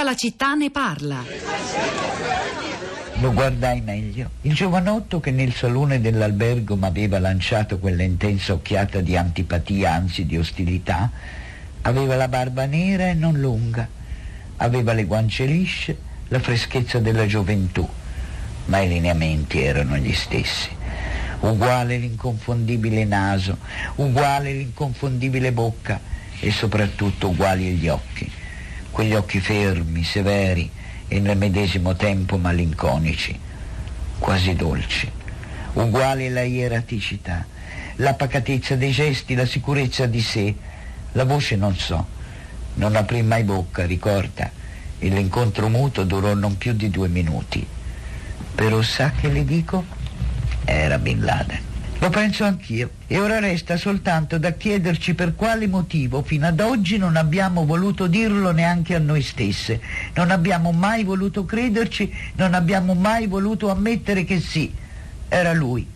Tutta la città ne parla. Lo guardai meglio. Il giovanotto che nel salone dell'albergo mi aveva lanciato quella intensa occhiata di antipatia, anzi di ostilità, aveva la barba nera e non lunga, aveva le guance lisce, la freschezza della gioventù, ma i lineamenti erano gli stessi. Uguale l'inconfondibile naso, uguale l'inconfondibile bocca e soprattutto uguali gli occhi, quegli occhi fermi, severi, e nel medesimo tempo malinconici, quasi dolci, uguali la ieraticità, la pacatezza dei gesti, la sicurezza di sé, la voce non so, non aprì mai bocca, ricorda, e l'incontro muto durò non più di due minuti. Però sa che le dico? Era Bin Laden. Lo penso anch'io. E ora resta soltanto da chiederci per quale motivo fino ad oggi non abbiamo voluto dirlo neanche a noi stesse. Non abbiamo mai voluto crederci, non abbiamo mai voluto ammettere che sì, era lui.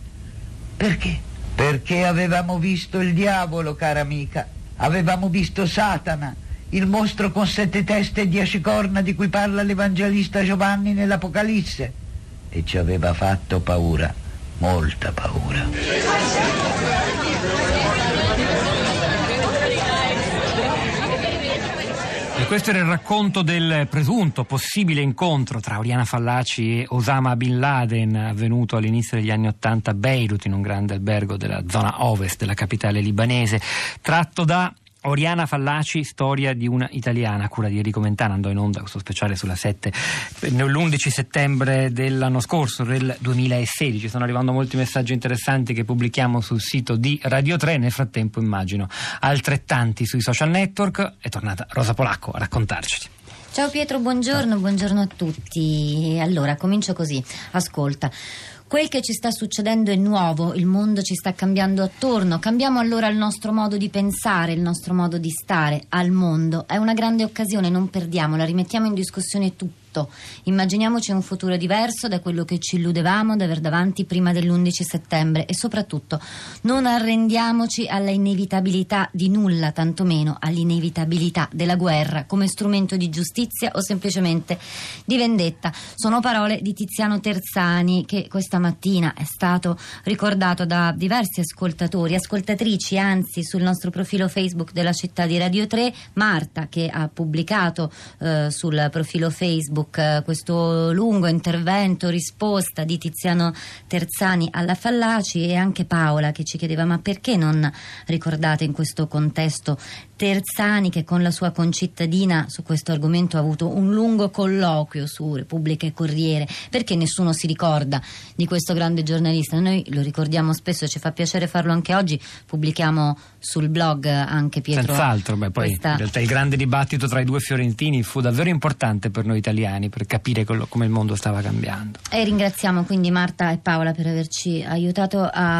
Perché? Perché avevamo visto il diavolo, cara amica. Avevamo visto Satana, il mostro con sette teste e dieci corna di cui parla l'Evangelista Giovanni nell'Apocalisse. E ci aveva fatto paura molta paura. E questo era il racconto del presunto possibile incontro tra Oriana Fallaci e Osama Bin Laden avvenuto all'inizio degli anni Ottanta a Beirut in un grande albergo della zona ovest della capitale libanese, tratto da Oriana Fallaci, storia di una italiana, cura di Enrico Mentana, andò in onda questo speciale sulla 7 l'11 settembre dell'anno scorso, del 2016. Stanno arrivando molti messaggi interessanti che pubblichiamo sul sito di Radio 3. Nel frattempo, immagino, altrettanti sui social network. È tornata Rosa Polacco a raccontarci. Ciao Pietro, buongiorno, buongiorno a tutti. Allora, comincio così. Ascolta. Quel che ci sta succedendo è nuovo, il mondo ci sta cambiando attorno, cambiamo allora il nostro modo di pensare, il nostro modo di stare al mondo. È una grande occasione, non perdiamola, rimettiamo in discussione tutto tutto. Immaginiamoci un futuro diverso da quello che ci illudevamo di aver davanti prima dell'11 settembre e soprattutto non arrendiamoci alla inevitabilità di nulla, tantomeno all'inevitabilità della guerra come strumento di giustizia o semplicemente di vendetta. Sono parole di Tiziano Terzani che questa mattina è stato ricordato da diversi ascoltatori, ascoltatrici, anzi sul nostro profilo Facebook della città di Radio 3, Marta che ha pubblicato eh, sul profilo Facebook Facebook eh, questo lungo intervento, risposta di Tiziano Terzani alla Fallaci e anche Paola che ci chiedeva ma perché non ricordate in questo contesto Terzani che con la sua concittadina su questo argomento ha avuto un lungo colloquio su Repubblica e Corriere? Perché nessuno si ricorda di questo grande giornalista? Noi lo ricordiamo spesso ci fa piacere farlo anche oggi. Pubblichiamo sul blog anche Pietro senz'altro beh, poi questa... in realtà il grande dibattito tra i due fiorentini fu davvero importante per noi italiani per capire come il mondo stava cambiando. E ringraziamo quindi Marta e Paola per averci aiutato a,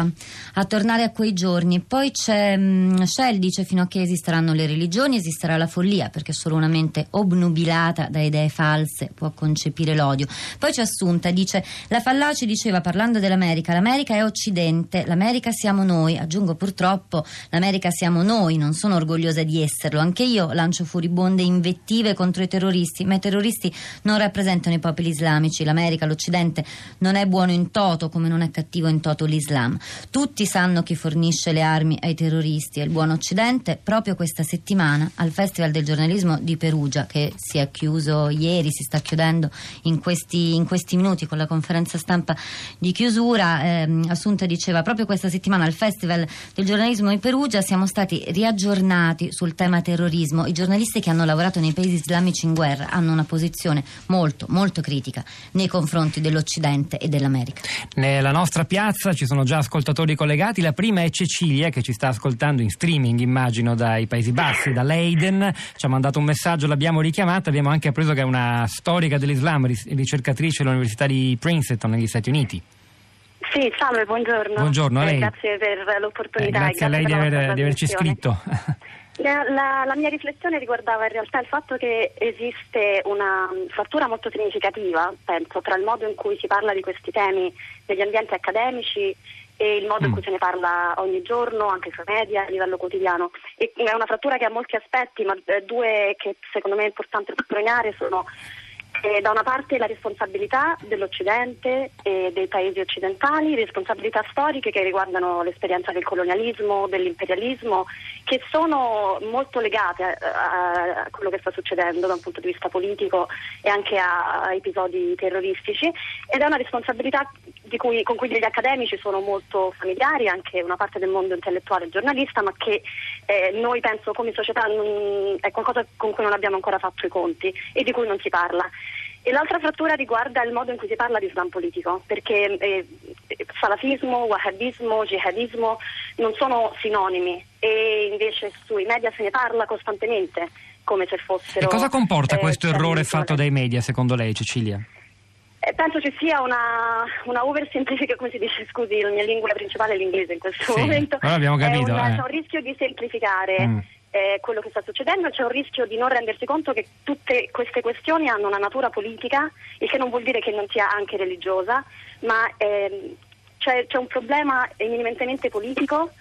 a tornare a quei giorni. Poi c'è um, Shell dice fino a che esisteranno esisteranno le religioni, esisterà la follia, perché solo una mente obnubilata da idee false può concepire l'odio. Poi c'è Assunta, dice, la Fallaci diceva parlando dell'America, l'America è Occidente, l'America siamo noi, aggiungo purtroppo, l'America siamo noi, non sono orgogliosa di esserlo, anche io lancio furibonde invettive contro i terroristi, ma i terroristi non rappresentano i popoli islamici, l'America, l'Occidente non è buono in toto come non è cattivo in toto l'Islam. Tutti sanno chi fornisce le armi ai terroristi e il buon Occidente, proprio questa questa settimana al Festival del giornalismo di Perugia che si è chiuso ieri, si sta chiudendo in questi, in questi minuti con la conferenza stampa di chiusura. Eh, Assunta diceva proprio questa settimana al Festival del giornalismo di Perugia siamo stati riaggiornati sul tema terrorismo. I giornalisti che hanno lavorato nei paesi islamici in guerra hanno una posizione molto, molto critica nei confronti dell'Occidente e dell'America. Nella nostra piazza ci sono già ascoltatori collegati. La prima è Cecilia che ci sta ascoltando in streaming, immagino, dai paesi Bassi, da Leiden, ci ha mandato un messaggio, l'abbiamo richiamata, abbiamo anche appreso che è una storica dell'Islam, ricercatrice all'Università di Princeton negli Stati Uniti. Sì, salve, buongiorno. Buongiorno a eh, lei. grazie per l'opportunità. Eh, grazie a lei di, aver, di averci scritto. La, la, la, mia riflessione riguardava in realtà il fatto che esiste una frattura molto significativa, penso, tra il modo in cui si parla di questi temi negli ambienti accademici e il modo in cui mm. se ne parla ogni giorno, anche sui media, a livello quotidiano. E è una frattura che ha molti aspetti, ma eh, due che secondo me è importante sottolineare sono eh, da una parte la responsabilità dell'Occidente e dei paesi occidentali, responsabilità storiche che riguardano l'esperienza del colonialismo, dell'imperialismo, che sono molto legate a, a, quello che sta succedendo da un punto di vista politico e anche a, a episodi terroristici ed è una responsabilità cui, con cui gli accademici sono molto familiari, anche una parte del mondo intellettuale e giornalista, ma che eh, noi penso come società non, è qualcosa con cui non abbiamo ancora fatto i conti e di cui non si parla. E l'altra frattura riguarda il modo in cui si parla di Islam politico, perché eh, salafismo, wahhabismo, jihadismo non sono sinonimi e invece sui media se ne parla costantemente come se fossero... E cosa comporta eh, questo errore fatto dai media secondo lei Cecilia? Eh, penso ci sia una, una oversimplificazione, come si dice, scusi, la mia lingua principale è l'inglese in questo sì, momento. Allora abbiamo capito. Un, eh. C'è un rischio di semplificare. Mm. Eh, quello che sta succedendo, c'è un rischio di non rendersi conto che tutte queste questioni hanno una natura politica, il che non vuol dire che non sia anche religiosa, ma ehm, c'è, c'è, un problema eminentemente politico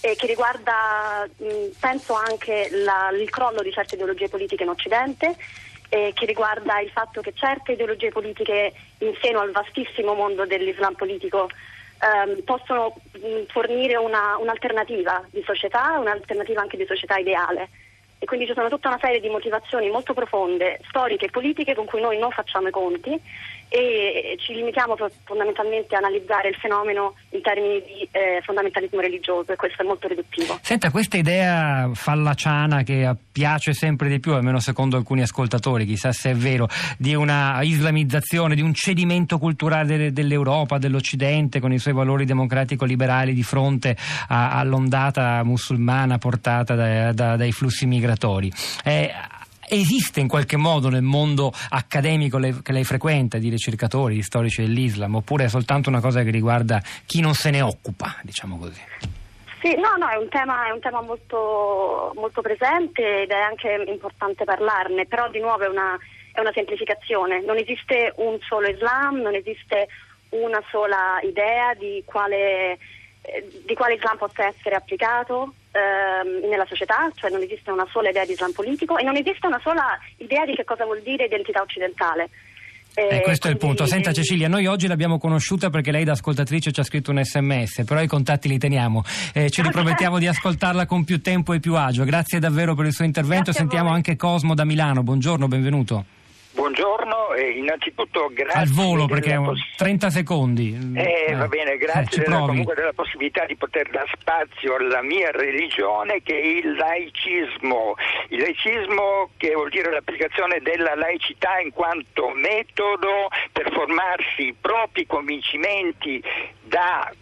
eh, che riguarda, mh, penso, anche la, il crollo di certe ideologie politiche in Occidente eh, che riguarda il fatto che certe ideologie politiche in seno al vastissimo mondo dell'Islam politico ehm, possono mh, fornire una, un'alternativa di società, un'alternativa anche di società ideale. E quindi ci sono tutta una serie di motivazioni molto profonde, storiche e politiche con cui noi non facciamo i conti e ci limitiamo fondamentalmente a analizzare il fenomeno in termini di eh, fondamentalismo religioso e questo è molto riduttivo. Senta, questa idea fallaciana che piace sempre di più, almeno secondo alcuni ascoltatori, chissà se è vero, di una islamizzazione, di un cedimento culturale dell'Europa, dell'Occidente con i suoi valori democratico-liberali di fronte a, all'ondata musulmana portata da, da, dai flussi migratori. Eh, esiste in qualche modo nel mondo accademico che lei frequenta, di ricercatori, di storici dell'Islam, oppure è soltanto una cosa che riguarda chi non se ne occupa, diciamo così? Sì, no, no, è un tema, è un tema molto, molto, presente ed è anche importante parlarne, però di nuovo è una, è una semplificazione, non esiste un solo Islam, non esiste una sola idea di quale, di quale Islam possa essere applicato, ehm, nella società, cioè non esiste una sola idea di Islam politico e non esiste una sola idea di che cosa vuol dire identità occidentale. Eh, eh, questo quindi... è il punto. Senta Cecilia, noi oggi l'abbiamo conosciuta perché lei da ascoltatrice ci ha scritto un sms, però i contatti li teniamo. Eh, ci ripromettiamo di ascoltarla con più tempo e più agio. Grazie davvero per il suo intervento. Grazie Sentiamo anche Cosmo da Milano. Buongiorno, benvenuto. Buongiorno e innanzitutto grazie. Al volo perché poss- 30 secondi. Eh, eh, va bene, grazie eh, della, comunque della possibilità di poter dare spazio alla mia religione che è il laicismo. Il laicismo che vuol dire l'applicazione della laicità in quanto metodo per formarsi i propri convincimenti da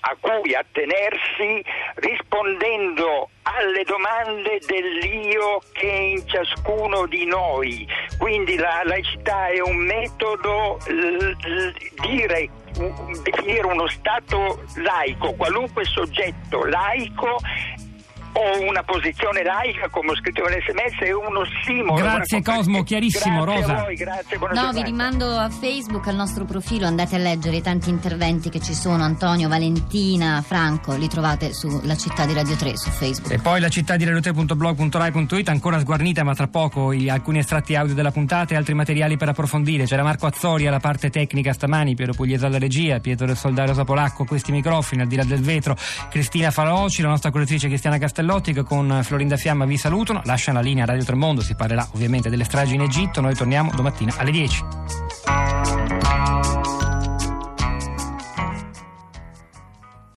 a cui attenersi rispondendo alle domande dell'io che è in ciascuno di noi. Quindi la laicità è un metodo, l- l- dire definire uno Stato laico, qualunque soggetto laico o una posizione laica, come ho scritto nell'SMS, è uno ossimoro. Grazie Cosmo, chiarissimo. Grazie Rosa. A voi, grazie, no, giornata. vi rimando a Facebook, al nostro profilo, andate a leggere i tanti interventi che ci sono. Antonio, Valentina, Franco, li trovate sulla città di Radio 3 su Facebook. E poi la città di Radio 3.blog.rai.it, ancora sguarnita, ma tra poco gli, alcuni estratti audio della puntata e altri materiali per approfondire. C'era Marco Azzori alla parte tecnica stamani, Piero Pugliese alla regia, Pietro del Soldario Sapolacco, questi microfoni, al di là del vetro, Cristina Faloci, la nostra correttrice Cristiana Castellano Bellotti con Florinda Fiamma vi salutano, lasciano la linea Radio Tremondo, si parlerà ovviamente delle stragi in Egitto, noi torniamo domattina alle 10.